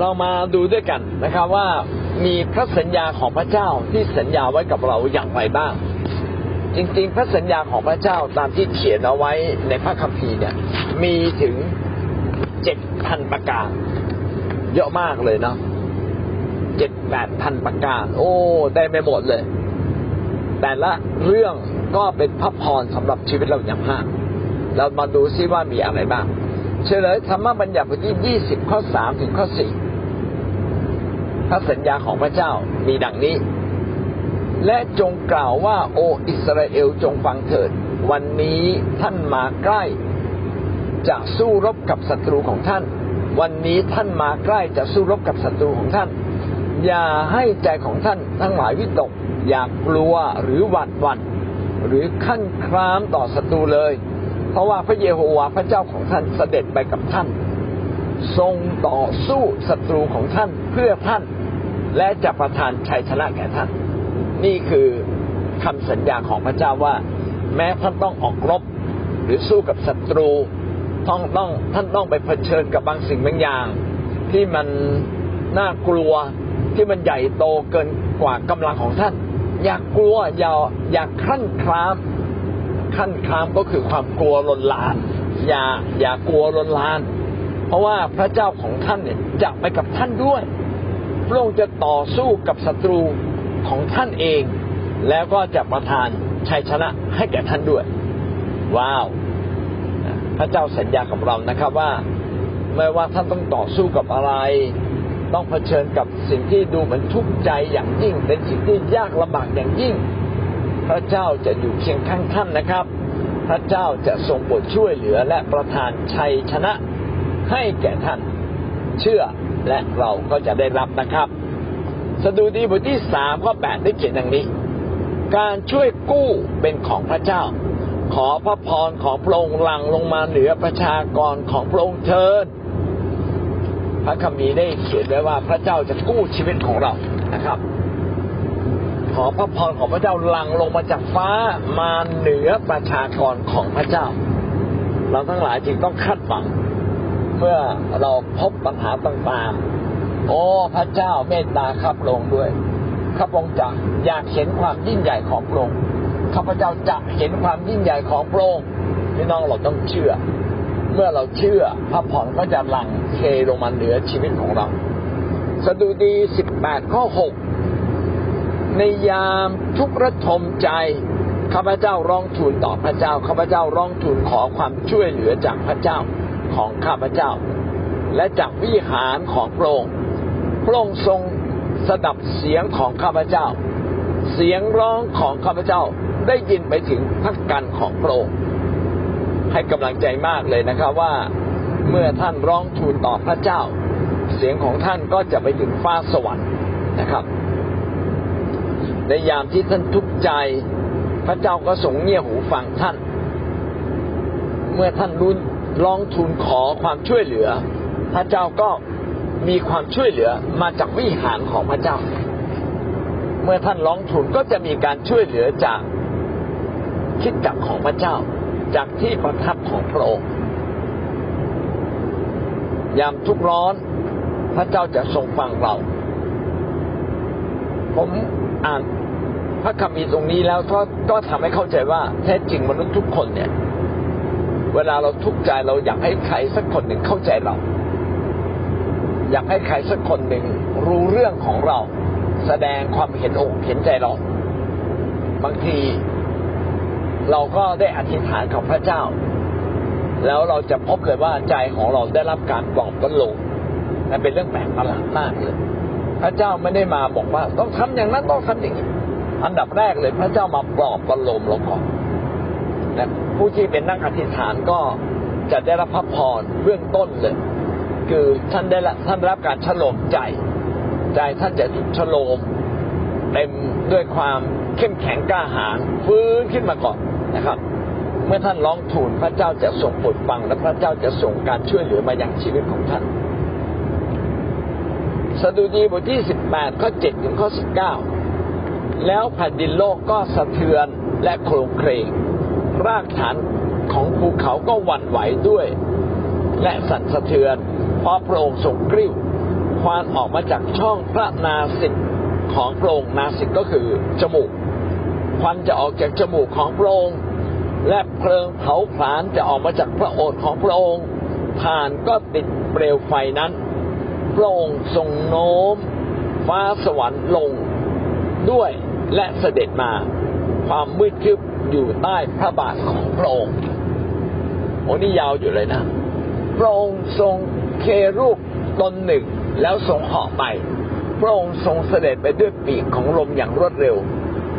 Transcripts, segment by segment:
เรามาดูด้วยกันนะครับว่ามีพระสัญญาของพระเจ้าที่สัญญาไว้กับเราอย่างไรบ้าง จริงๆ พระสัญญาของพระเจ้าตามที่เขียนเอาไว้ในพระคัมภีร์เนี่ย มีถึงเจ็ดพันประการ เยอะมากเลยเนาะเจ็ดแปดพันประการ โอ้ ได้ไม่หมดเลย แต่ละเรื่องก็เป็นพระพรสำหรับชีวิตเราอย่างมากเรามาดูซิว่ามีอะไรบ้าง เฉลยธรรมบัญญัติบทที่ยี่สิบข้อสามถึงข้อสี่ พระสัญญาของพระเจ้ามีดังนี้ และจงกล่าวว่า โออิสราเอลจงฟังเถิด วันนี้ท่านมาใกล้ จะสู้รบกับศัตรูของท่าน วันนี้ท่านมาใกล้จะสู้รบกับศัตรูของท่าน อย่าให้ใจของท่านทั้งหลายวิตก อย่ากลัวหรือหวาดหวั่นหรือขั้นครามต่อศัตรูเลย เพราะว่าพระเยโฮวาห์พระเจ้าของท่านเสด็จไปกับท่าน ทรงต่อสู้ศัตรูของท่านเพื่อท่าน และจะประทานชัยชนะแก่ท่าน นี่คือคำสัญญาของพระเจ้าว่า แม้ท่านต้องออกรบ หรือสู้กับศัตรู ต้องต้องท่านต้องไปเผชิญกับบางสิ่งบางอย่าง ที่มันน่ากลัวที่มันใหญ่โตเกินกว่ากำลังของท่าน อย่ากลัวอย่าอย่าขั้นครามขั้นครามก็คือความกลัวลนลาน อย่าอย่ากลัวลนลาน เพราะว่าพระเจ้าของท่านเนี่ยจะไปกับท่านด้วย พระองค์จะต่อสู้กับศัตรูของท่านเอง แล้วก็จะประทานชัยชนะให้แก่ท่านด้วย ว้าว พระเจ้าสัญญากับเรานะครับว่าไม่ว่าท่านต้องต่อสู้กับอะไร ต้องเผชิญกับสิ่งที่ดูเหมือนทุกข์ใจอย่างยิ่ง เป็นสิ่งที่ยากลำบากอย่างยิ่ง พระเจ้าจะอยู่เคียงข้างท่านนะครับ พระเจ้าจะทรงโปรดช่วยเหลือและประทานชัยชนะให้แก่ท่าน เชื่อและเราก็จะได้รับนะครับ สดุดีบทที่สามข้อแปดได้เขียนดังนี้ การช่วยกู้เป็นของพระเจ้า ขอพระพรของพระองค์หลั่งลงมาเหนือประชากรของพระองค์เถิดพระคัมภีร์ได้เขียนไว้ว่าพระเจ้าจะกู้ชีวิตของเรานะครับ ขอพระพรของพระเจ้าหลั่งลงมาจากฟ้ามาเหนือประชากรของพระเจ้า เราทั้งหลายจึงต้องคาดหวัง เมื่อเราพบปัญหาต่างๆ โอ้พระเจ้าเมตตาข้าพระองด้วยข้าพระองจะอยากเห็นความยิ่งใหญ่ของพระองค์ข้าพเจ้าจะเห็นความยิ่งใหญ่ของพระองค์พี่น้องเราต้องเชื่อ เมื่อเราเชื่อพระพรก็จะหลั่งเทลงมาเหนือชีวิตของเรา สดุดีสิบแปดข้อหกในยามทุกระทมใจข้าพเจ้าร้องทูลต่อพระเจ้าข้าพเจ้าร้องทูลขอความช่วยเหลือจากพระเจ้า ของข้าพเจ้า และจากวิหารของพระองค์พระองค์ทรงสดับเสียงของข้าพเจ้า เสียงร้องของข้าพเจ้าได้ยินไปถึงพักกันของพระองค์ให้กำลังใจมากเลยนะครับว่าเมื่อท่านร้องทูลต่อพระเจ้า เสียงของท่านก็จะไปถึงฟ้าสวรรค์นะครับ ในยามที่ท่านทุกข์ใจ พระเจ้าก็ทรงเงี่ยหูฟังท่าน เมื่อท่านรุ นร้องทูลขอความช่วยเหลือ พระเจ้าก็มีความช่วยเหลือมาจากวิหารของพระเจ้า เมื่อท่านร้องทูลก็จะมีการช่วยเหลือจากคิดจักของพระเจ้า จากที่ประทับของพระองค์ ยามทุกร้อนพระเจ้าจะทรงฟังเรา ผมอ่านพระคัมภีร์ตรงนี้แล้วก็ก็ทำให้เข้าใจว่าแท้จริงมนุษย์ทุกคนเนี่ย เวลาเราทุกข์ใจเราอยากให้ใครสักคนหนึ่งเข้าใจเรา อยากให้ใครสักคนหนึ่งรู้เรื่องของเรา แสดงความเห็นอกเห็นใจเรา บางทีเราก็ได้อธิษฐานกับพระเจ้า แล้วเราจะพบเลยว่าใจของเราได้รับการปลอบประโลมนั่นเป็นเรื่องแปลกประหลาดมากเลย พระเจ้าไม่ได้มาบอกว่า ต้องทำอย่างนั้นต้องทำอย่างนี้ อันดับแรกเลย พระเจ้ามาปลอบประโลมเราก่อนนะ ผู้ที่เป็นนักอธิษฐานก็จะได้รับพระพรเบื้องต้นเลย คือท่านได้ละท่านรับการฉลมใจ ใจท่านจะถูกฉลมเต็มด้วยความเข้มแข็งกล้าหาญฟื้นขึ้นมาก่อนนะครับ เมื่อท่านร้องทูลพระเจ้าจะส่งบทฟังและพระเจ้าจะส่งการช่วยเหลือมาอย่างชีวิตของท่านสดุดีบทที่สิบแปดข้อเจ็ดถึงข้อสิบเก้าแล้วแผ่นดินโลกก็สะเทือนและโครงเครง รากฐานของภูเขาก็หวั่นไหวด้วย และสั่นสะเทือนเพราะพระองค์ทรงกริ้วควันออกมาจากช่องพระนาสิกของพระองค์นาสิกก็คือจมูกควันจะออกจากจมูกของพระองค์และเพลิงเผาผลาญจะออกมาจากพระโอษฐ์ของพระองค์ถ่านก็ติดเปลวไฟนั้น พระองค์ทรงโน้ม ฟ้าสวรรค์ลงด้วยและเสด็จมา ความมืดทึบอยู่ใต้พระบาทของพระองค์โอ้นี่ยาวอยู่เลยนะ พระองค์ทรงเครูปตนหนึ่งแล้วทรงเหาะไป พระองค์ทรงเสด็จไปด้วยปีกของลมอย่างรวดเร็ว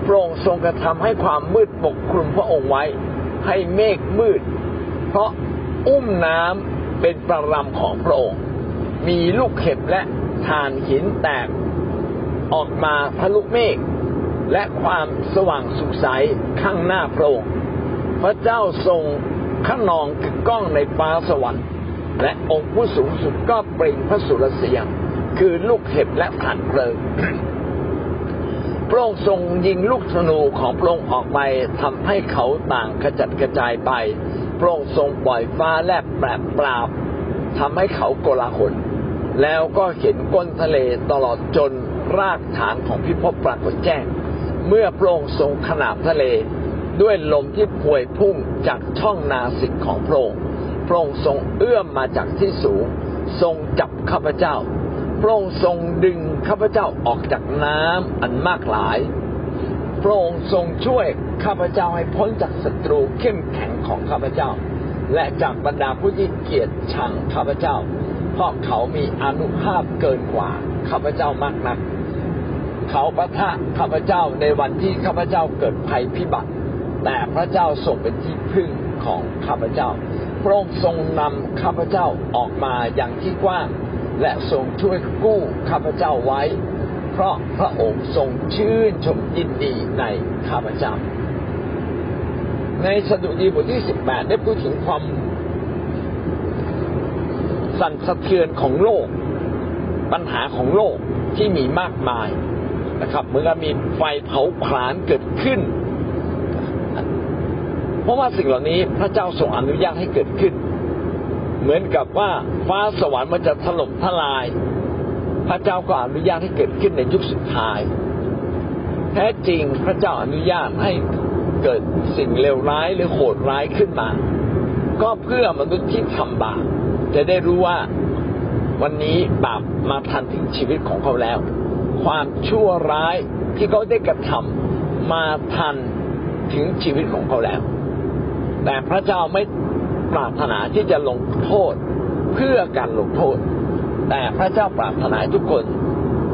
พระองค์ทรงกระทำให้ความมืดปกคลุมพระองค์ไว้ ให้เมฆมืด เพราะอุ้มน้ำเป็นประรำของพระองค์ มีลูกเห็บและฐานหินแตกออกมาทะลุเมฆ และความสว่างสุขใสข้างหน้าพระองค์พระเจ้าทรงขนองกึกก้องในฟ้าสวรรค์ และองค์ผู้สูงสุดก็เปล่งพระสุรเสียง คือลูกเห็บและผ่านเพลิงพระองค์ทรงยิงลูกธนูของพระองค์ออกไปทำให้เขาต่างกระจัดกระจายไปพระองค์ทรงปล่อยฟ้าแลบแปรปราบทำให้เขาโกลาหลแล้วก็เห็นก้นทะเลตลอดจนรากฐานของพิภพปรากฏแจ้ง เมื่อพระองค์ทรงขนาบทะเล ด้วยลมที่พวยพุ่งจากช่องนาสิกของพระองค์พระองค์ทรงเอื้อมมาจากที่สูง ทรงจับข้าพเจ้า พระองค์ทรงดึงข้าพเจ้าออกจากน้ำอันมากหลาย พระองค์ทรงช่วยข้าพเจ้าให้พ้นจากศัตรูเข้มแข็งของข้าพเจ้า และจากบรรดาผู้ที่เกียดชังข้าพเจ้า เพราะเขามีอนุภาพเกินกว่าข้าพเจ้ามากนัก เขาประทะข้าพเจ้าในวันที่ข้าพเจ้าเกิดภัยพิบัติ แต่พระเจ้าทรงเป็นที่พึ่งของข้าพเจ้า พระองค์ทรงนำข้าพเจ้าออกมาอย่างที่กว้าง และทรงช่วยกู้ข้าพเจ้าไว้ เพราะพระองค์ทรงชื่นชมยินดีในข้าพเจ้า ในสดุดีบทที่สิบแปดได้พูดถึงความสั่นสะเทือนของโลก ปัญหาของโลกที่มีมากมาย นะครับ เหมือนกับมีไฟเผาผลาญเกิดขึ้น เพราะว่าสิ่งเหล่านี้พระเจ้าทรงอนุญาตให้เกิดขึ้น เหมือนกับว่าฟ้าสวรรค์มันจะถล่มทลาย พระเจ้าก็อนุญาตให้เกิดขึ้นในยุคสุดท้าย แท้จริงพระเจ้าอนุญาตให้เกิดสิ่งเลวร้ายหรือโหดร้ายขึ้นมา ก็เพื่อมนุษย์ที่ทำบาปจะได้รู้ว่าวันนี้บาปมาทันถึงชีวิตของเขาแล้ว ความชั่วร้ายที่เขาได้กระทำมาทันถึงชีวิตของเขาแล้ว แต่พระเจ้าไม่ปรารถนาที่จะลงโทษเพื่อการลงโทษ แต่พระเจ้าปรารถนาทุกคน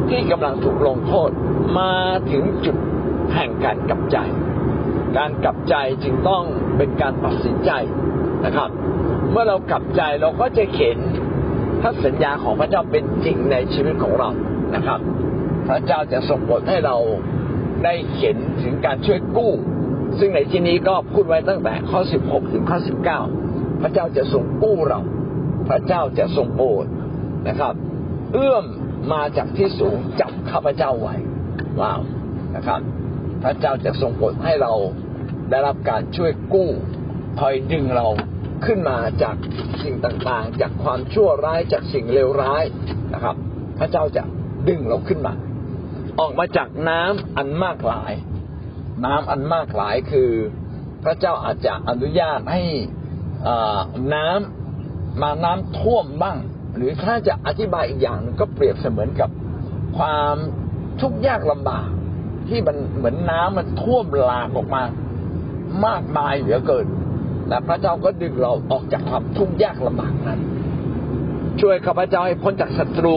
ที่กำลังถูกลงโทษมาถึงจุดแห่งการกลับใจ การกลับใจจึงต้องเป็นการตัดสินใจนะครับ เมื่อเรากลับใจเราก็จะเห็นพระสัญญาของพระเจ้าเป็นจริงในชีวิตของเรานะครับ พระเจ้าจะส่งบทให้เราได้เห็นถึงการช่วยกู้ ซึ่งในที่นี้ก็พูดไว้ตั้งแต่ข้อ 16 ถึงข้อ 19 พระเจ้าจะส่งกู้เรา พระเจ้าจะส่งโปรดนะครับ เอื้อมมาจากที่สูงจับข้าพเจ้าไว้ว้าวนะครับ พระเจ้าจะส่งบทให้เราได้รับการช่วยกู้คอยดึงเราขึ้นมาจากสิ่งต่างๆ จากความชั่วร้ายจากสิ่งเลวร้ายนะครับ พระเจ้าจะดึงเราขึ้นมา ออกมาจากน้ำอันมากหลาย น้ำอันมากหลายคือ พระเจ้าอาจจะอนุญาตให้น้ำมาน้ำท่วมบ้าง หรือถ้าจะอธิบายอีกอย่างนึงก็เปรียบเสมือนกับความทุกข์ยากลำบาก ที่มันเหมือนน้ำมันท่วมหลากออกมามากมายเหลือเกินแต่พระเจ้าก็ดึงเราออกจากความทุกข์ยากลำบากนั้น ช่วยข้าพเจ้าให้พ้นจากศัตรู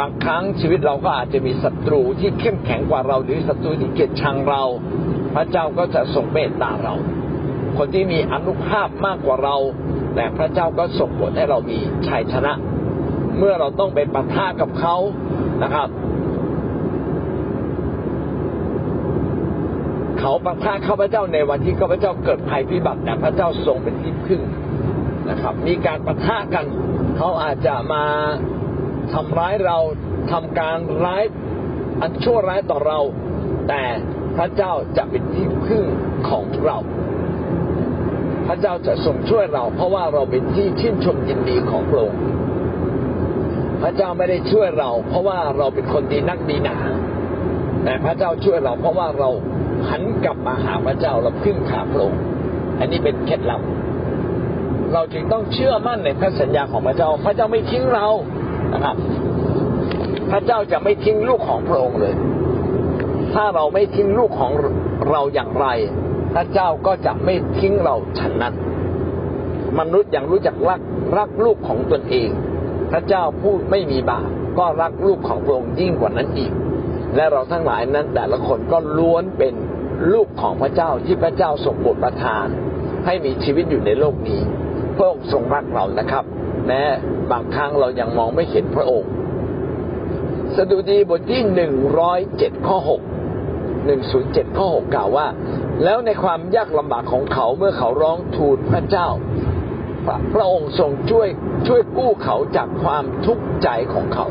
บางครั้งชีวิตเราก็อาจจะมีศัตรูที่เข้มแข็งกว่าเรา หรือศัตรูที่เกลียดชังเรา พระเจ้าก็จะทรงเมตตาเรา คนที่มีอนุภาพมากกว่าเราแต่พระเจ้าก็ส่งผลให้เรามีชัยชนะ เมื่อเราต้องไปปะทะกับเขานะครับ เขาปะทะข้าพเจ้าในวันที่ข้าพเจ้าเกิดภัยพิบัติแต่พระเจ้าทรงเป็นที่พึ่งนะครับ มีการปะทะกัน เขาอาจจะมา ทำร้ายเราทำการร้ายอันชั่วร้ายต่อเรา แต่พระเจ้าจะเป็นที่พึ่งของเรา พระเจ้าจะทรงช่วยเรา เพราะว่าเราเป็นที่ชื่นชมยินดีของพระองค์พระเจ้าไม่ได้ช่วยเรา เพราะว่าเราเป็นคนดีนักดีหนาแต่พระเจ้าช่วยเรา เพราะว่าเราหันกลับมาหาพระเจ้าเราพึ่งขาพระองค์อันนี้เป็นเคล็ดลับเราจึงต้องเชื่อมั่นในพระสัญญาของพระเจ้า พระเจ้าไม่ทิ้งเรา นะครับ พระเจ้าจะไม่ทิ้งลูกของพระองค์เลย ถ้าเราไม่ทิ้งลูกของเราอย่างไร พระเจ้าก็จะไม่ทิ้งเราฉันนั้น มนุษย์ยังรู้จักรักรักลูกของตนเอง พระเจ้าพูดไม่มีบาปก็รักลูกของพระองค์ยิ่งกว่านั้นอีก และเราทั้งหลายนั้น แต่ละคนก็ล้วนเป็นลูกของพระเจ้าที่พระเจ้าทรงโปรดประทาน ให้มีชีวิตอยู่ในโลกนี้พระองค์ทรงรักเรานะครับ แม้บางครั้งเรายังมองไม่เห็นพระองค์ สดุดีบทที่หนึ่งร้อยเจ็ดข้อหกหนึ่งศูนย์เจ็ดข้อหกกล่าวว่า แล้วในความยากลำบากของเขาเมื่อเขาร้องทูลพระเจ้าพระพระองค์ทรงช่วยช่วยกู้เขาจากความทุกข์ใจของเขา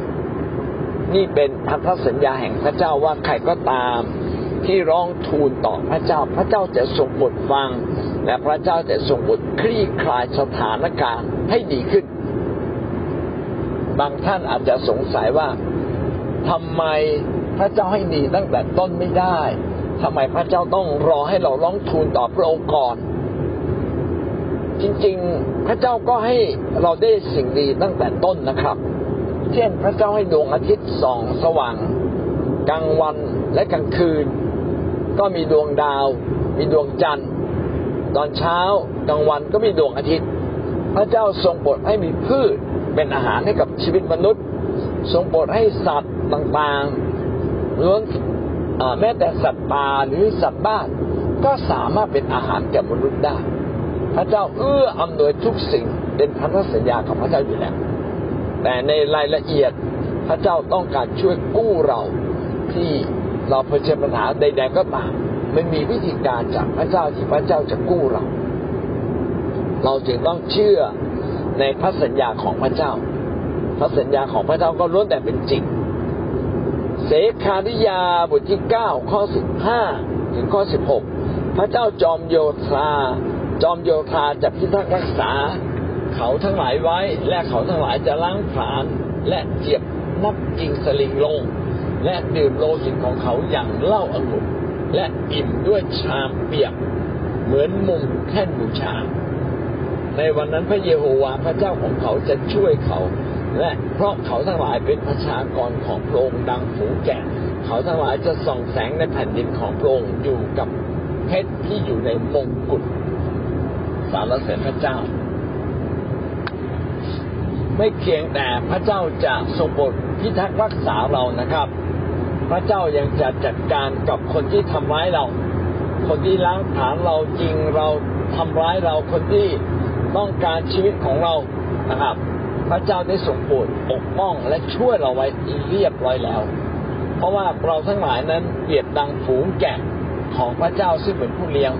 นี่เป็นพันธสัญญาแห่งพระเจ้าว่าใครก็ตามที่ร้องทูลต่อพระเจ้า พระเจ้าจะทรงบทฟัง และพระเจ้าจะทรงบทคลี่คลายสถานการณ์ให้ดีขึ้น บางท่านอาจจะสงสัยว่าทำไมพระเจ้าให้ดีตั้งแต่ต้นไม่ได้ทำไมพระเจ้าต้องรอให้เราร้องทูลต่อพระองค์ก่อน จริงๆ พระเจ้าก็ให้เราได้สิ่งดีตั้งแต่ต้นนะครับ เช่นพระเจ้าให้ดวงอาทิตย์ส่องสว่างกลางวันและกลางคืน ก็มีดวงดาว มีดวงจันทร์ ตอนเช้ากลางวันก็มีดวงอาทิตย์ พระเจ้าทรงโปรดให้มีพืชเป็นอาหารให้กับชีวิตมนุษย์ ทรงโปรดให้สัตว์ต่างๆล้วนแม้แต่สัตว์ป่าหรือสัตว์บ้านก็สามารถเป็นอาหารแก่มนุษย์ได้ พระเจ้าเอื้ออำนวยทุกสิ่งเป็นพันธสัญญาของพระเจ้าอยู่แล้วแต่ในรายละเอียดพระเจ้าต้องการช่วยกู้เราที่เราเผชิญปัญหาใดๆก็ตามมันมีวิธีการจากพระเจ้าที่พระเจ้าจะกู้เรา เราจึงต้องเชื่อในพระสัญญาของพระเจ้า พระสัญญาของพระเจ้าก็ล้วนแต่เป็นจริง เสคาริยาบทที่เก้าข้อสิบห้าถึงข้อสิบหกพระเจ้าจอมโยธาจอมโยธาจะพิทักษ์รักษา เขาทั้งหลายไว้ และเขาทั้งหลายจะล้างผลาญและเจียบนับจิงสลิงลง และดื่มโลหิตของเขาอย่างเล้าองุ่นและอิ่มด้วยชามเปียก เหมือนมุมแท่นบูชา ในวันนั้นพระเยโฮวาห์พระเจ้าของเขาจะช่วยเขา และเพราะเขาทั้งหลายเป็นประชากรของพระองค์ดังฝูงแกะ เขาทั้งหลายจะส่องแสงในแผ่นดินของพระองค์อยู่กับเพชรที่อยู่ในมงกุฎสารเสด็จพระเจ้า ไม่เพียงแต่พระเจ้าจะทรงโปรดพิทักษ์รักษาเรานะครับ พระเจ้ายังจะจัดการกับคนที่ทำร้ายเรา คนที่ล้างผลาญเราจริงเราทำร้ายเราคนที่ ต้องการชีวิตของเรานะครับ พระเจ้าได้ทรงโปรดปกป้องและช่วยเราไว้เรียบร้อยแล้ว เพราะว่าเราทั้งหลายนั้นเปรียบดังฝูงแกะของพระเจ้าซึ่งเป็นผู้เลี้ยง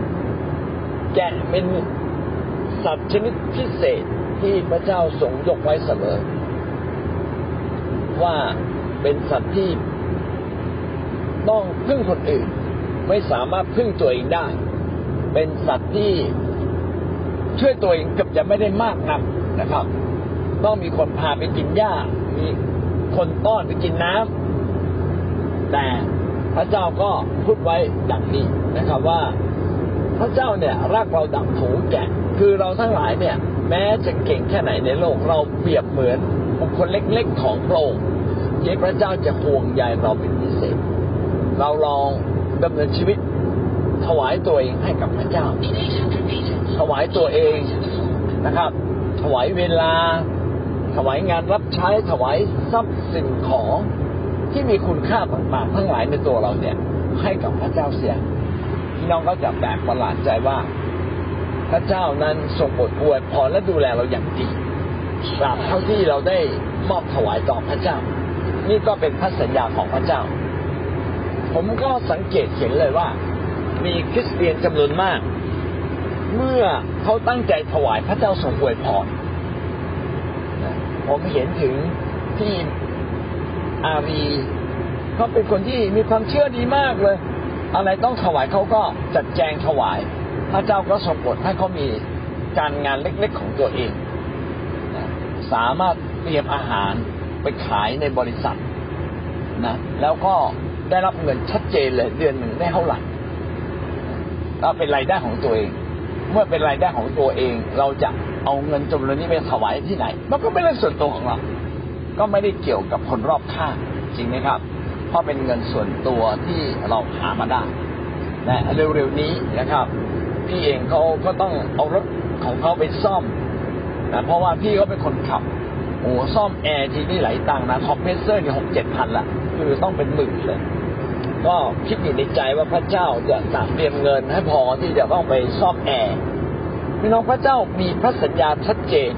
แกะเป็นสัตว์ชนิดพิเศษที่พระเจ้าทรงยกไว้เสมอ ว่าเป็นสัตว์ที่ต้องพึ่งคนอื่น ไม่สามารถพึ่งตัวเองได้ เป็นสัตว์ที่ ช่วยตัวเองเกือบจะไม่ได้มากนักนะครับ ต้องมีคนพาไปกินหญ้า มีคนต้อนไปกินน้ำแต่พระเจ้าก็พูดไว้ดังนี้นะครับว่า พระเจ้าเนี่ยรักเราดังผูแกะ คือเราทั้งหลายเนี่ย แม้จะเก่งแค่ไหนในโลกเราเปรียบเหมือนบุคคลเล็กๆของพระองค์ที่พระเจ้าจะห่วงใยเราเป็นพิเศษ เราลองดำเนินชีวิตถวายตัวเองให้กับพระเจ้า ถวายตัวเองนะครับ ถวายเวลา ถวายงานรับใช้ถวายทรัพย์สินของที่มีคุณค่าต่างๆทั้งหลายในตัวเราเนี่ย ให้กับพระเจ้าเสียพี่น้องก็จะแปลกประหลาดใจว่า พระเจ้านั้นทรงโปรดอวยพรและดูแลเราอย่างดีตราบเท่าที่เราได้มอบถวายต่อพระเจ้า นี่ก็เป็นพระสัญญาของพระเจ้า ผมก็สังเกตเห็นเลยว่า มีคริสเตียนจำนวนมาก เมื่อเขาตั้งใจถวายพระเจ้าทรงอวยพรผมเห็นถึงที่อารีเขาเป็นคนที่มีความเชื่อดีมากเลย อะไรต้องถวายเขาก็จัดแจงถวาย พระเจ้าก็ทรงโปรดให้เขามีการงานเล็กๆของตัวเอง สามารถเตรียมอาหารไปขายในบริษัทนะแล้วก็ได้รับเงินชัดเจนเลยเดือนหนึ่งได้เท่าไหร่ก็เป็นรายได้ของตัวเอง เมื่อเป็นรายได้ของตัวเอง เราจะเอาเงินจำนวนนี้ไปถวายที่ไหน มันก็เป็นเรื่องส่วนตัวของเรา ก็ไม่ได้เกี่ยวกับคนรอบข้างจริงไหมครับ เพราะเป็นเงินส่วนตัวที่เราหามาได้และเร็วๆนี้นะครับ พี่เองเขาก็ต้องเอารถของเขาไปซ่อมนะเพราะว่าพี่เขาเป็นคนขับโอ้ซ่อมแอร์ทีนี่หลายตังค์นะคอมเพรสเซอร์นี่หกเจ็ดพันละคือต้องเป็นหมื่นเลย ก็คิดอยู่ในใจว่าพระเจ้าจะจัดเตรียมเงินให้พอที่จะต้องไปซ่อมแอร์พี่น้องพระเจ้ามีพระสัญญาชัดเจน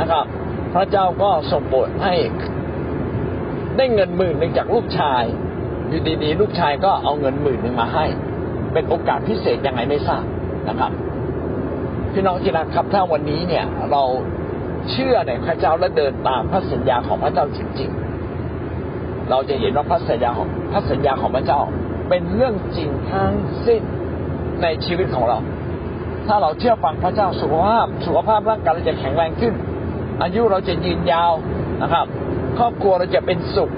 นะครับ พระเจ้าก็ทรงโปรดให้ได้เงินหมื่นหนึ่งจากลูกชาย อยู่ดีๆ ลูกชายก็เอาเงินหมื่นหนึ่งมาให้ เป็นโอกาสพิเศษยังไงไม่ทราบนะครับ พี่น้องที่รักครับถ้าวันนี้เนี่ยเราเชื่อในพระเจ้าและเดินตามพระสัญญาของพระเจ้าจริง ๆ เราจะเห็นว่าพระสัญญาของพระสัญญาของพระเจ้า เป็นเรื่องจริงทั้งสิ้นในชีวิตของเรา ถ้าเราเชื่อฟังพระเจ้าสุขภาพ สุขภาพร่างกายเราจะแข็งแรงขึ้น อายุเราจะยืนยาวนะครับ ครอบครัวเราจะเป็นสุข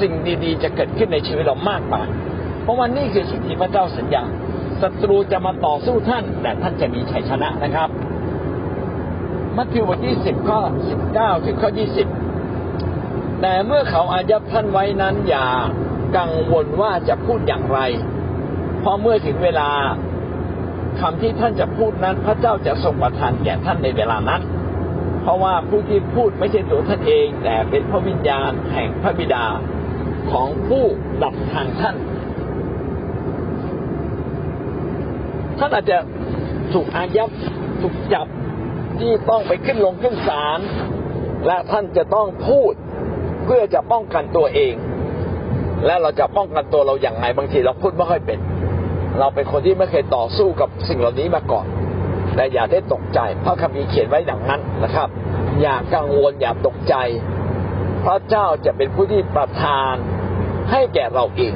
สิ่งดีๆ จะเกิดขึ้นในชีวิตเรามากมายเพราะว่านี่คือสิ่งที่พระเจ้าสัญญาศัตรูจะมาต่อสู้ท่าน แต่ท่านจะมีชัยชนะนะครับ มัทธิวบทที่สิบข้อสิบเก้าถึงข้อยี่สิบ แต่เมื่อเขาอายัดท่านไว้นั้นอย่ากังวลว่าจะพูดอย่างไร เพราะเมื่อถึงเวลาคำที่ท่านจะพูดนั้น พระเจ้าจะทรงประทานแก่ท่านในเวลานั้น เพราะว่าผู้ที่พูดไม่ใช่ตัวท่านเอง แต่เป็นพระวิญญาณแห่งพระบิดาของผู้ดับทางท่าน ท่านอาจจะถูกอายัดถูกจับที่ต้องไปขึ้นลงขึ้นศาลและท่านจะต้องพูด เพื่อจะป้องกันตัวเอง และเราจะป้องกันตัวเราอย่างไรบางทีเราพูดไม่ค่อยเป็น เราเป็นคนที่ไม่เคยต่อสู้กับสิ่งเหล่านี้มาก่อนและอย่าได้ตกใจพระคัมภีร์เขียนไว้ดังนั้นนะครับ อย่ากังวลอย่าตกใจ พระเจ้าจะเป็นผู้ที่ประทานให้แก่เราเอง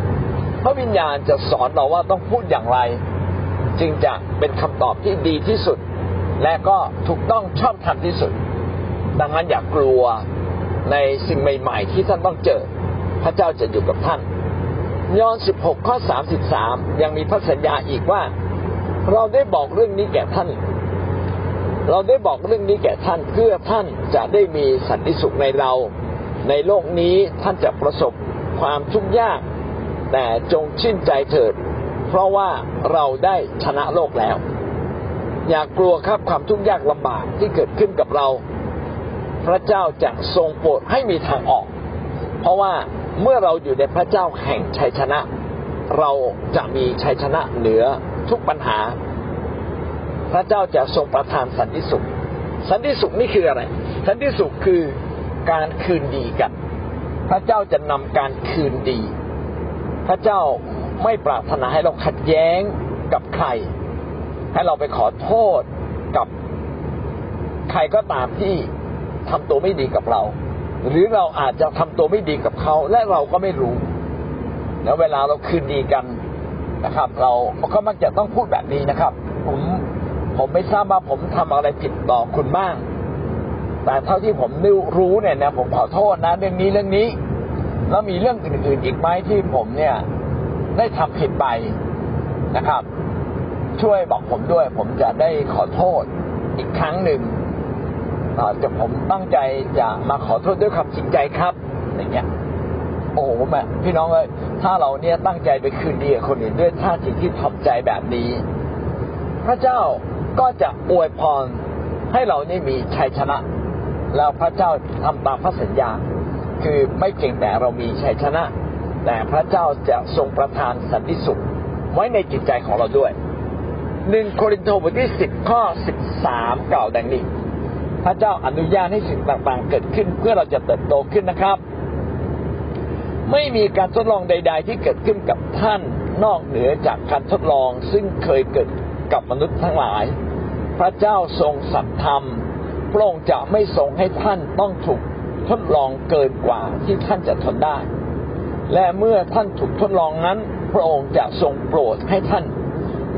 พระวิญญาณจะสอนเราว่าต้องพูดอย่างไร จึงจะเป็นคำตอบที่ดีที่สุด และก็ถูกต้องชอบธรรมที่สุด ดังนั้นอย่ากลัว ในสิ่งใหม่ ๆ ที่ท่านต้องเจอ พระเจ้าจะอยู่กับท่าน ยอห์น 16 ข้อ 33 ยังมีพระสัญญาอีกว่า เราได้บอกเรื่องนี้แก่ท่าน เราได้บอกเรื่องนี้แก่ท่านเพื่อท่านจะได้มีสันติสุขในเรา ในโลกนี้ท่านจะประสบความทุกข์ยาก แต่จงชื่นใจเถิด เพราะว่าเราได้ชนะโลกแล้ว อย่ากกลัวครับความทุกข์ยากลำบากที่เกิดขึ้นกับเรา ระเจ้าจะทรงโปรดให้มีทางออก เพราะว่าเมื่อเราอยู่ในพระเจ้าแห่งชัยชนะ เราจะมีชัยชนะเหนือทุกปัญหา พระเจ้าจะทรงประทานสันติสุข สันติสุขนี่คืออะไร สันติสุขคือการคืนดีกัน พระเจ้าจะนำการคืนดี พระเจ้าไม่ปรารถนาให้เราขัดแย้งกับใคร ให้เราไปขอโทษกับใครก็ตามที่ ทำตัวไม่ดีกับเรา หรือเราอาจจะทำตัวไม่ดีกับเขา และเราก็ไม่รู้แล้วเวลาเราคืนดีกันนะครับ เราก็มักจะต้องพูดแบบนี้นะครับ ผมผมไม่ทราบว่าผมทำอะไรผิดต่อคุณบ้าง แต่เท่าที่ผมรู้เนี่ยนะผมขอโทษนะเรื่องนี้เรื่องนี้ แล้วมีเรื่องอื่นๆอีกไหมที่ผมเนี่ย ได้ทำผิดไปนะครับ ช่วยบอกผมด้วย ผมจะได้ขอโทษอีกครั้งหนึ่ง จะผมตั้งใจจะมาขอโทษด้วยความจริงใจครับอย่างเงี้ยโอ้โหแม่พี่น้องเอ้ยถ้าเราเนี่ยตั้งใจไปคืนดีกับคนอื่นด้วยท่าทีที่ทำใจแบบนี้ พระเจ้าก็จะอวยพรให้เราได้มีชัยชนะ แล้วพระเจ้าทำตามพระสัญญา คือไม่เพียงแต่เรามีชัยชนะ แต่พระเจ้าจะทรงประทานสันติสุขไว้ในจิตใจของเราด้วยหนึ่งโครินธ์บทที่สิบข้อสิบสามกล่าวดังนี้ พระเจ้าอนุญาตให้สิ่งต่างๆ เกิดขึ้นเพื่อเราจะเติบโตขึ้นนะครับ ไม่มีการทดลองใด ๆ ที่เกิดขึ้นกับท่านนอกเหนือจากการทดลองซึ่งเคยเกิดกับมนุษย์ทั้งหลาย พระเจ้าทรงสัตย์ธรรมพระองค์จะไม่ทรงให้ท่านต้องถูกทดลองเกินกว่าที่ท่านจะทนได้ และเมื่อท่านถูกทดลองนั้น พระองค์จะทรงโปรดให้ท่าน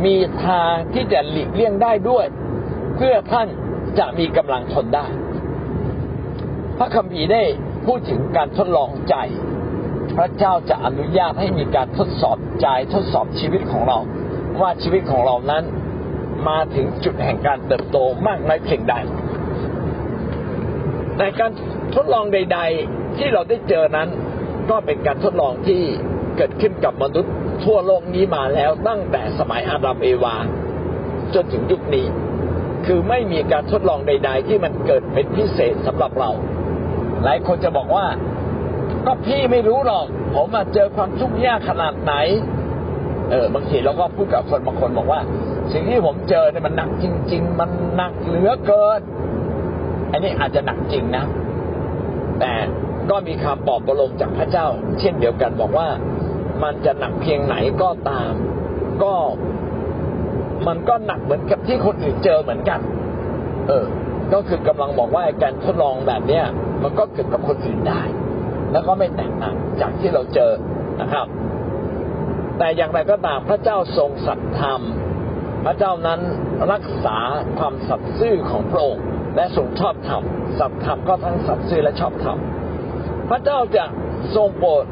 มีทางที่จะหลีกเลี่ยงได้ด้วย เพื่อท่าน จะมีกำลังทนได้ พระคัมภีร์ได้พูดถึงการทดลองใจ พระเจ้าจะอนุญาตให้มีการทดสอบใจทดสอบชีวิตของเรา ว่าชีวิตของเรานั้นมาถึงจุดแห่งการเติบโตมากน้อยเพียงใดในการทดลองใด ๆ ที่เราได้เจอนั้น ก็เป็นการทดลองที่เกิดขึ้นกับมนุษย์ทั่วโลกนี้มาแล้วตั้งแต่สมัยอาดัมเอวา จนถึงยุคนี้ คือไม่มีการทดลองใด ๆ ที่มันเกิดเป็นพิเศษสำหรับเรา หลายคนจะบอกว่า ก็พี่ไม่รู้หรอก ผมมาเจอความทุกข์ยากขนาดไหน เออบางทีเราก็พูดกับคนบางคนบอกว่า สิ่งที่ผมเจอเนี่ยมันหนักจริง ๆ มันหนักเหลือเกิน อันนี้อาจจะหนักจริงนะ แต่ก็มีคำบอกประโลมจากพระเจ้า เช่นเดียวกันบอกว่ามันจะหนักเพียงไหนก็ตาม ก็ มันก็หนักเหมือนกับที่คนอื่นเจอเหมือนกัน เออ ก็คือกำลังบอกว่าการทดลองแบบเนี้ยมันก็เกิดกับคนอื่นได้ แล้วก็ไม่แตกต่างจากที่เราเจอนะครับ แต่อย่างไรก็ตามพระเจ้าทรงสัตย์ธรรม พระเจ้านั้นรักษาความสัตย์ซื่อของพระองค์และทรงชอบธรรม สัตย์ธรรมก็ทั้งสัตย์ซื่อและชอบธรรม พระเจ้าจะทรงโปรด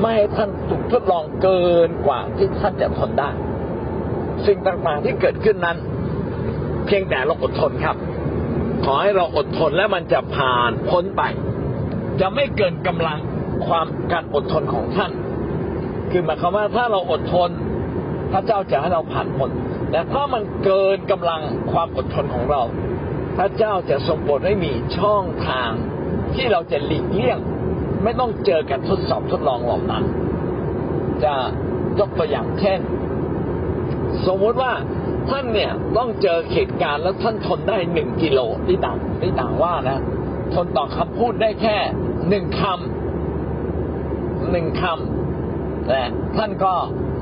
ไม่ให้ท่านถูกทดลองเกินกว่าที่ท่านจะทนได้ สิ่งต่างๆที่เกิดขึ้นนั้น เพียงแต่เราอดทนครับ ขอให้เราอดทนและมันจะผ่านพ้นไป จะไม่เกินกำลังความการอดทนของท่าน คือหมายความว่าถ้าเราอดทน พระเจ้าจะให้เราผ่านพ้นแต่ถ้ามันเกินกำลังความอดทนของเรา พระเจ้าจะทรงโปรดให้มีช่องทางที่เราจะหลีกเลี่ยง ไม่ต้องเจอการทดสอบทดลองเหล่านั้น จะยกตัวอย่างเช่น สมมติว่าท่านเนี่ยต้องเจอเหตุการณ์แล้วท่านทนได้หนึ่งกิโลที่ต่างที่ต่างว่านะทนต่อคำพูดได้แค่หนึ่งคำหนึ่งคำแต่ท่านก็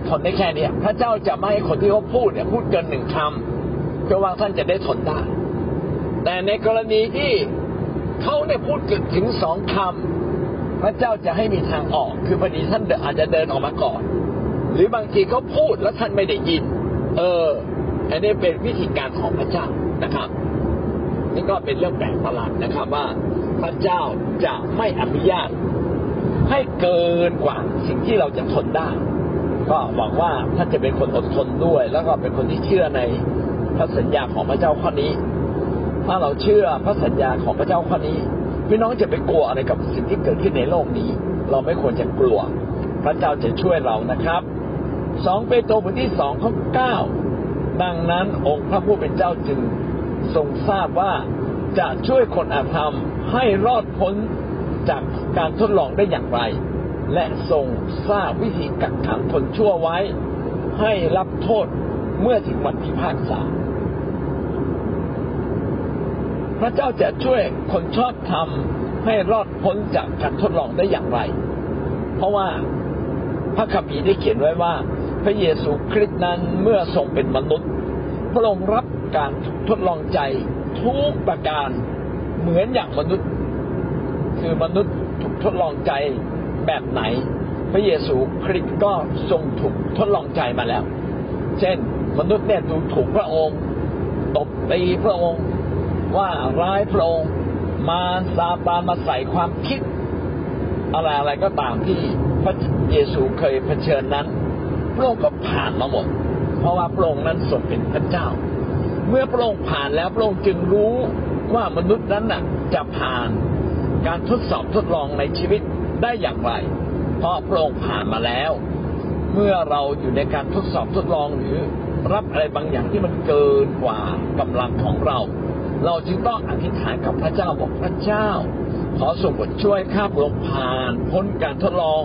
ทนได้แค่เนี้ยพระเจ้าจะไม่ให้คนที่เขาพูดเนี่ยพูดเกินหนึ่งคำเพื่อว่าท่านจะได้ทนได้ แต่ในกรณีที่เขาเนี่ยพูดเกินถึงสองคำพระเจ้าจะให้มีทางออก คือพอดีท่านอาจจะเดินออกมาก่อน หรือบางทีเขาพูดแล้วท่านไม่ได้ยิน เออ อันนี้เป็นวิธีการของพระเจ้านะครับนี่ก็เป็นเรื่องแปลกประหลาดนะครับว่าพระเจ้าจะไม่อนุญาตให้เกินกว่าสิ่งที่เราจะทนได้ ก็บอกว่าท่านจะเป็นคนอดทนด้วย แล้วก็เป็นคนที่เชื่อในพระสัญญาของพระเจ้าข้อนี้ ถ้าเราเชื่อพระสัญญาของพระเจ้าข้อนี้พี่น้องจะไปกลัวอะไรกับสิ่งที่เกิดขึ้นในโลกนี้ เราไม่ควรจะกลัว พระเจ้าจะช่วยเรานะครับ สองเปโตรบทที่สองข้อเก้าดังนั้นองค์พระผู้เป็นเจ้าจึงทรงทราบว่าจะช่วยคนอาธรรมให้รอดพ้นจากการทดลองได้อย่างไร และทรงทราบวิธีกักขังคนชั่วไว้ ให้รับโทษเมื่อถึงวันพิพากษา พระเจ้าจะช่วยคนชอบธรรมให้รอดพ้นจากการทดลองได้อย่างไร เพราะว่าพระคัมภีร์ได้เขียนไว้ว่า พระเยซูคริสต์นั้นเมื่อทรงเป็นมนุษย์ พระองค์รับการทดลองใจทุกประการเหมือนอย่างมนุษย์ คือมนุษย์ถูกทดลองใจแบบไหน พระเยซูคริสต์ก็ทรงถูกทดลองใจมาแล้ว เช่น มนุษย์เนี่ยดูถูกพระองค์ตบตีพระองค์ว่าร้ายพระองค์มาซาตานมาใส่ความคิด อะไรอะไรก็ตามที่พระเยซูเคยเผชิญนั้น พระองค์ก็ผ่านมาหมด เพราะว่าพระองค์นั้นทรงเป็นพระเจ้า เมื่อพระองค์ผ่านแล้วพระองค์จึงรู้ว่ามนุษย์นั้นน่ะจะผ่านการทดสอบทดลองในชีวิตได้อย่างไร เพราะพระองค์ผ่านมาแล้ว เมื่อเราอยู่ในการทดสอบทดลองหรือรับอะไรบางอย่างที่มันเกินกว่ากำลังของเรา เราจึงต้องอธิษฐานกับพระเจ้าบอกพระเจ้า ขอส่งบทช่วยข้าพระองค์ผ่านพ้นการทดลอง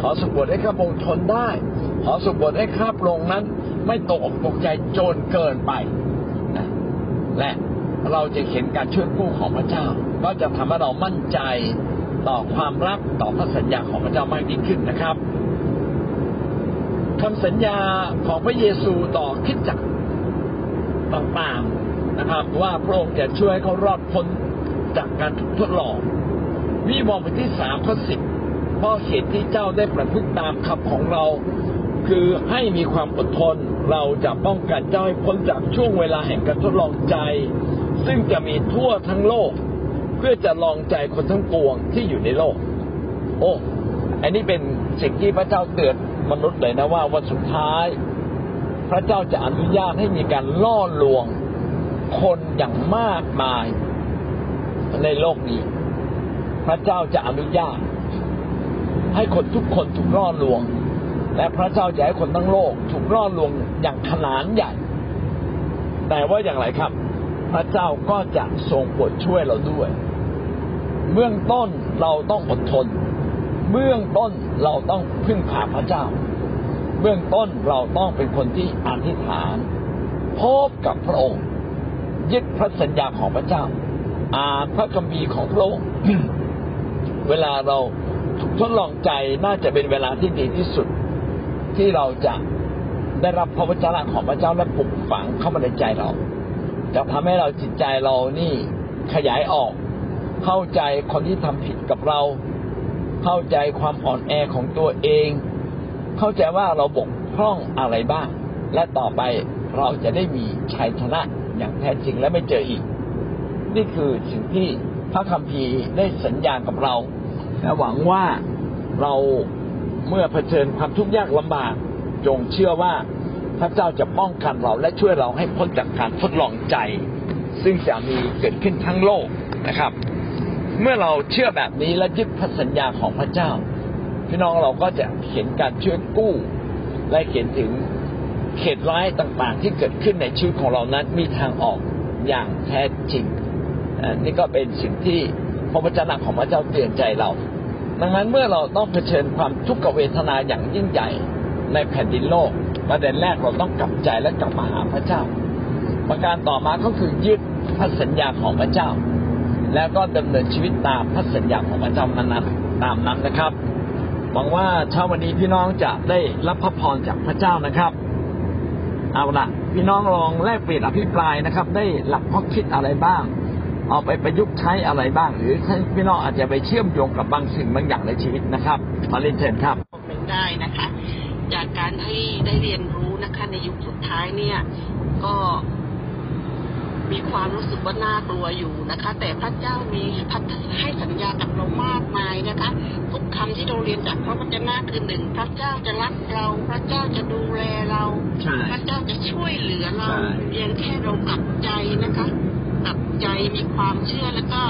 ขอส่งบทให้ข้าพระองค์ทนได้ ขอส่งบทให้ข้าพระองค์นั้น ไม่ตกอกตกใจจนเกินไปนะและเราจะเห็นการช่วยกู้ของพระเจ้า ก็จะทำให้เรามั่นใจต่อความรักต่อพระสัญญาของพระเจ้ามากยิ่งขึ้นนะครับคำสัญญาของพระเยซูต่อคิดจักรต่างๆนะครับ ว่าพระองค์จะช่วยให้เขารอดพ้นจากการถูกทดลองวิวรณ์บทที่สามข้อสิบเพราะเหตุที่เจ้าได้ประพฤติตามคำของเรา คือให้มีความอดทน เราจะป้องกันเจ้าให้พ้นจากช่วงเวลาแห่งการทดลองใจ ซึ่งจะมีทั่วทั้งโลก เพื่อจะลองใจคนทั้งปวงที่อยู่ในโลก โอ้อันนี้เป็นสิ่งที่พระเจ้าเตือนมนุษย์เลยนะว่าวันสุดท้าย พระเจ้าจะอนุญาตให้มีการล่อลวง คนอย่างมากมาย ในโลกนี้ พระเจ้าจะอนุญาต ให้คนทุกคนถูกล่อลวง และพระเจ้าจะให้คนทั้งโลกถูกล่อลวงอย่างขนานใหญ่ แต่ว่าอย่างไรครับ พระเจ้าก็จะทรงโปรดช่วยเราด้วย เบื้องต้นเราต้องอดทน เบื้องต้นเราต้องพึ่งพาพระเจ้า เบื้องต้นเราต้องเป็นคนที่อธิษฐานพบกับพระองค์ ยึดพระสัญญาของพระเจ้า อ่านพระคัมภีร์ของพระองค์ เวลาเราถูกทดลองใจน่าจะเป็นเวลาที่ดีที่สุด ที่เราจะได้รับพระวจนะของพระเจ้าและปลุกฝังเข้ามาในใจเราจะทำให้เราจิตใจเรานี่ขยายออก เข้าใจคนที่ทำผิดกับเรา เข้าใจความอ่อนแอของตัวเอง เข้าใจว่าเราบกพร่องอะไรบ้าง และต่อไปเราจะได้มีชัยชนะอย่างแท้จริงและไม่เจออีก นี่คือสิ่งที่พระคัมภีร์ได้สัญญากับเราและหวังว่าเรา เมื่อเผชิญความทุกข์ยากลำบาก จงเชื่อว่าพระเจ้าจะป้องกันเราและช่วยเราให้พ้นจากการทดลองใจ ซึ่งจะมีเกิดขึ้นทั้งโลกนะครับ เมื่อเราเชื่อแบบนี้และยึดพระสัญญาของพระเจ้า พี่น้องเราก็จะเห็นการช่วยกู้ และเห็นถึงเขตร้ายต่างๆ ที่เกิดขึ้นในชีวิตของเรานั้นมีทางออกอย่างแท้จริงนนี่ก็เป็นสิ่งที่พระวจนะของพระเจ้าเตือนใจเรา ดังนั้นเมื่อเราต้องเผชิญความทุกขเวทนาอย่างยิ่งใหญ่ในแผ่นดินโลก ประเด็นแรกเราต้องกลับใจและกลับมาหาพระเจ้า ประการต่อมาก็คือยึดพระสัญญาของพระเจ้า แล้วก็ดำเนินชีวิตตามพระสัญญาของพระเจ้านั้นตามนั้นนะครับหวังว่าเช้าวันนี้พี่น้องจะได้รับพระพรจากพระเจ้านะครับ เอาละพี่น้องลองแลกเปลี่ยนอภิปรายนะครับ ได้หลักข้อคิดอะไรบ้าง เอาไปประยุกต์ใช้อะไรบ้าง หรือพี่น้องอาจจะไปเชื่อมโยงกับบางสิ่งบางอย่างในชีวิตนะครับมาเรียนเชิญครับคอมเมนต์ได้นะคะ จากการที่ได้เรียนรู้นะคะ ในยุคสุดท้ายเนี่ย ก็มีความรู้สึกว่าน่ากลัวอยู่นะคะ แต่พระเจ้ามีพัฒให้สัญญากับเรามากมายนะคะทุกคำที่เราเรียนจากพระวจนะคือหนึ่งพระเจ้าจะรักเรา พระเจ้าจะดูแลเราใช่พระเจ้าจะช่วยเหลือเราใช่เพียงแค่เรากลับใจนะคะ กับใจมีความเชื่อแล้วก็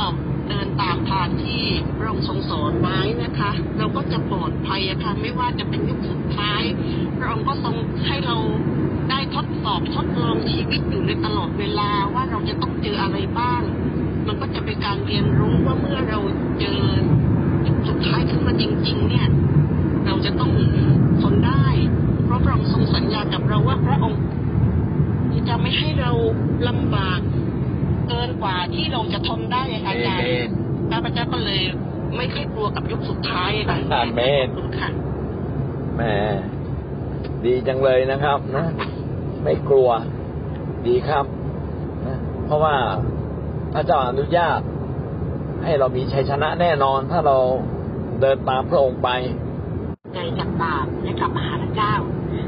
เดินตามทางที่พระองค์ทรงสอนไว้นะคะ เราก็จะปลอดภัยอะค่ะไม่ว่าจะเป็นยุคสุดท้ายพระองค์ก็ทรงให้เราได้ทดสอบทดลองชีวิตอยู่ในตลอดเวลาว่าเราจะต้องเจออะไรบ้าง มันก็จะเป็นการเรียนรู้ว่าเมื่อเราเจอยุคสุดท้ายขึ้นมาจริง ๆ เนี่ย เราจะต้องทนได้ เพราะพระองค์ทรงสัญญากับเราว่าพระองค์จะไม่ให้เราลำบาก เกินกว่าที่เราจะทนได้อะค่ะอาจารย์เอเมนข้าพเจ้าก็เลยไม่ค่อยกลัวกับยุคสุดท้ายอะค่ะอาเมนขอบคุณค่ะแหมดีจังเลยนะครับนะ ไม่กลัวดีครับนะเพราะว่าพระเจ้าอนุญาต ให้เรามีชัยชนะแน่นอน ถ้าเราเดินตามพระองค์ไปใจจากบาปและกลับมาหาพระเจ้า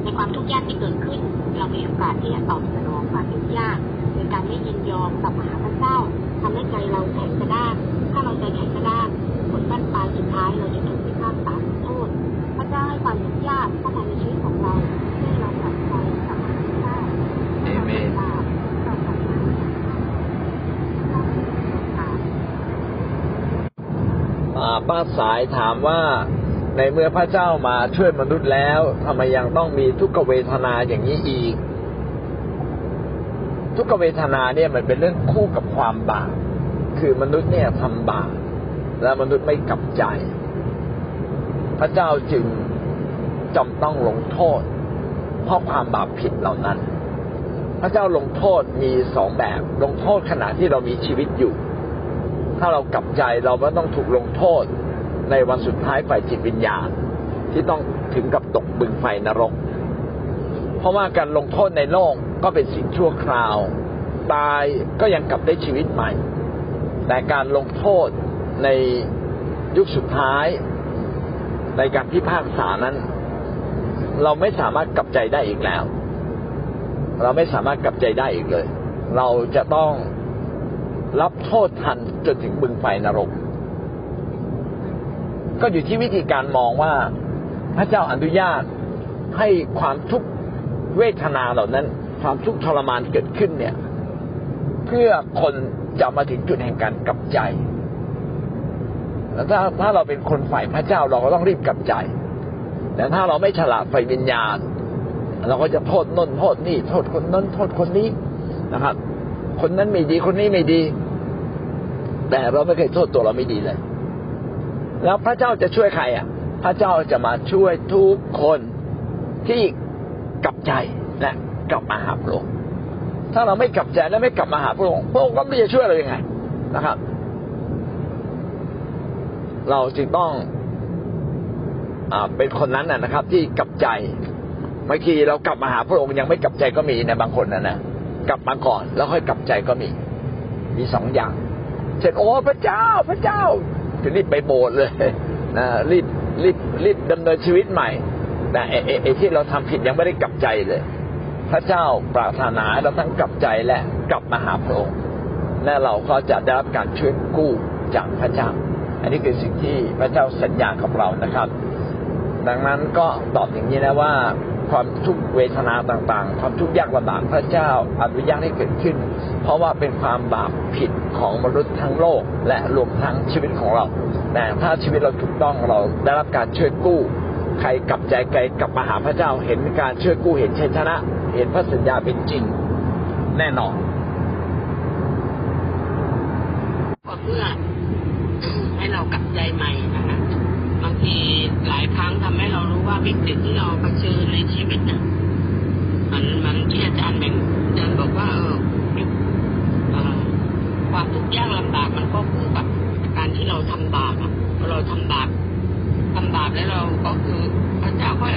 ในความทุกข์ยากที่เกิดขึ้น เรามีโอกาสที่จะตอบสนองความทุกข์ยากโดย การไม่ยินยอมกลับมาหาพระเจ้าทำให้ใจเราแข็งกระด้างถ้าเราใจแข็งกระด้างผลบั้นปลายสุดท้ายเราจะถูกพิพากษาลงโทษพระเจ้าให้ความทุกข์ยากเข้ามาในชีวิตของเราเพื่อให้เรากลับใจกลับมาหาพระเจ้าเอเมนเรากลับมาหาพระเจ้าเรามีโอกาสอ่าป้าสายถามว่าในเมื่อพระเจ้ามาช่วยมนุษย์แล้วทำไมยังต้องมีทุกขเวทนาอย่างนี้อีก ทุกขเวทนาเนี่ยมันเป็นเรื่องคู่กับความบาปคือมนุษย์เนี่ยทำบาปแล้วมนุษย์ไม่กลับใจ พระเจ้าจึงจำต้องลงโทษ เพราะความบาปผิดเหล่านั้น พระเจ้าลงโทษมีสองแบบ ลงโทษขณะที่เรามีชีวิตอยู่ ถ้าเรากลับใจเราก็ต้องถูกลงโทษในวันสุดท้ายฝ่ายจิตวิญญาณ ที่ต้องถึงกับตกบึงไฟนรก เพราะว่าการลงโทษในโลกก็เป็นสิ่งชั่วคราว ตายก็ยังกลับได้ชีวิตใหม่ แต่การลงโทษในยุคสุดท้าย ในการพิพากษานั้น เราไม่สามารถกลับใจได้อีกแล้ว เราไม่สามารถกลับใจได้อีกเลย เราจะต้องรับโทษทันจนถึงบึงไฟนรก ก็อยู่ที่วิธีการมองว่าพระเจ้าอนุญาตให้ความทุกข์ เวทนาเหล่านั้น ความทุกข์ทรมานเกิดขึ้นเนี่ย เพื่อคนจะมาถึงจุดแห่งการกลับใจแล้วถ้าถ้าเราเป็นคนฝ่ายพระเจ้าเราก็ต้องรีบกลับใจ แต่ถ้าเราไม่ฉลาดไฟวิญญาณ เราก็จะโทษน้นโทษนี่ โทษคนนั้นโทษคนนี้นะครับ คนนั้นไม่ดีคนนี้ไม่ดี แต่เราไม่เคยโทษตัวเราไม่ดีเลย แล้วพระเจ้าจะช่วยใครอะ พระเจ้าจะมาช่วยทุกคนที่ กลับใจและกลับมาหาพระองค์ถ้าเราไม่กลับใจและไม่กลับมาหาพระองค์พระองค์ก็ไม่จะช่วยเราอยังไงนะครับ เราจึงต้องอ่าเป็นคนนั้นนะนะครับ ที่กลับใจบางทีเรากลับมาหาพระองค์ยังไม่กลับใจก็มีในบางคนนะนะกลับมาก่อนแล้วค่อยกลับใจก็มี มีสองอย่างเช่นโอ้พระเจ้าพระเจ้าจะรีบไปโบสถ์เลยนะรีบรีบรีบดำเนินชีวิตใหม่ แต่ไอ้ไอไอ้ที่เราทำผิดยังไม่ได้กลับใจเลย พระเจ้าปรารถนาเราทั้งกลับใจและกลับมาหาพระองค์และเราก็จะได้รับการช่วยกู้จากพระเจ้า อันนี้คือสิ่งที่พระเจ้าสัญญากับเรานะครับ ดังนั้นก็ตอบอย่างนี้นะว่าความทุกข์เวทนาต่างๆ ความทุกข์ยากลำบากพระเจ้าอนุญาตให้เกิดขึ้น เพราะว่าเป็นความบาปผิดของมนุษย์ทั้งโลกและรวมทั้งชีวิตของเรา แต่ถ้าชีวิตเราถูกต้องเราได้รับการช่วยกู้ ใครกลับใจใครกลับมาหาพระเจ้าเห็นการช่วยกู้เห็นชัยชนะ เห็นพระสัญญาเป็นจริงแน่นอนก็เพื่อให้เรากลับใจใหม่นะคะบางทีหลายครั้งทำให้เรารู้ว่าวิกฤตที่เราเผชิญในชีวิตเนี่ยมันมันที่อาจารย์แบ่งอาจารย์บอกว่าเออความทุกข์ยากลำบากมันก็คู่กับการที่เราทำบาปอะเราทำบาป ทำบาปแล้วเราก็คือพระเจ้าก็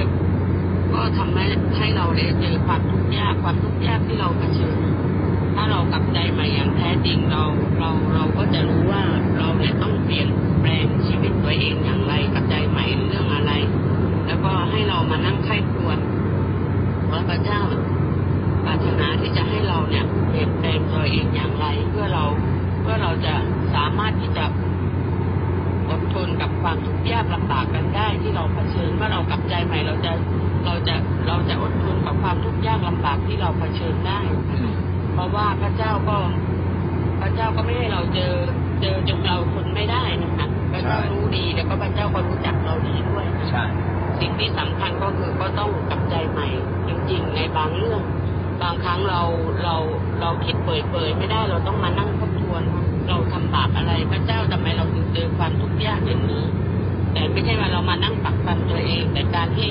ก็ทำให้ให้เราได้เจอความทุกข์ยากความทุกข์ยากที่เราเผชิญถ้าเรากลับใจใหม่อย่างแท้จริงเราเราเราก็จะรู้ว่าเราเนี่ยต้องเปลี่ยนแปลงชีวิตตัวเองอย่างไรกลับใจใหม่เรื่องอะไร แล้วก็ให้เรามานั่งไข้ครวญว่าพระเจ้าปรารถนาที่จะให้เราเนี่ยเปลี่ยนแปลงตัวเองอย่างไร เพื่อเราเพื่อเราจะสามารถที่จะ นกับความทุกข์ยากลำบากกันได้ ที่เราเผชิญเมื่อเรากลับใจใหม่เราจะเราจะเราจะอดทนกับความทุกข์ยากลำบากที่เราเผชิญได้ เพราะว่าพระเจ้าก็ พระเจ้าก็ไม่ให้เราเจอเจอจนเราทนไม่ได้นะคะพระเจ้าใช่รู้ดีแล้วก็พระเจ้าก็รู้จักเราดีด้วยนะคะใช่สิ่งที่สำคัญก็คือก็ต้องกลับใจใหม่ จริงๆ ในบางเรื่อง บางครั้งเราเราเราคิดเปยๆไม่ได้เราต้องมานั่งทบทวนว่า เราทำบาปอะไรพระเจ้าทำไมเราถึงเจอความทุกข์ยากอย่างนี้ แต่ไม่ใช่ว่าเรามานั่งปักปันตัวเอง แต่การที่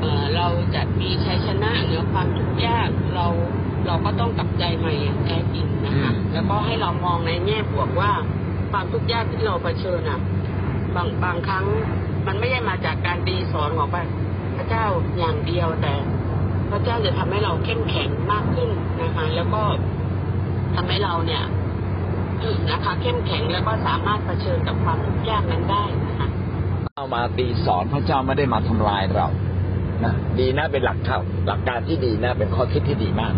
เอ่อเราจะมีชัยชนะเหนือความทุกข์ยากเราเราก็ต้องกลับใจใหม่อย่างแท้จริงนะคะอืมแล้วก็ให้เรามองในแง่บวกว่าความทุกข์ยากที่เราเผชิญอะ บางบางครั้งมันไม่ได้มาจากการดีสอนของพระเจ้าอย่างเดียวแต่ พระเจ้าจะทำให้เราเข้มแข็งมากขึ้นนะคะ แล้วก็ทำให้เราเนี่ย นะคะเข้มแข็งแล้วก็สามารถเผชิญกับความทุกข์ยากนั้นได้นะคะเอามาตีสอนพระเจ้าไม่ได้มาทำลายเรานะดีนะเป็นหลักข่าวหลักการที่ดีนะเป็นข้อคิดที่ดีมาก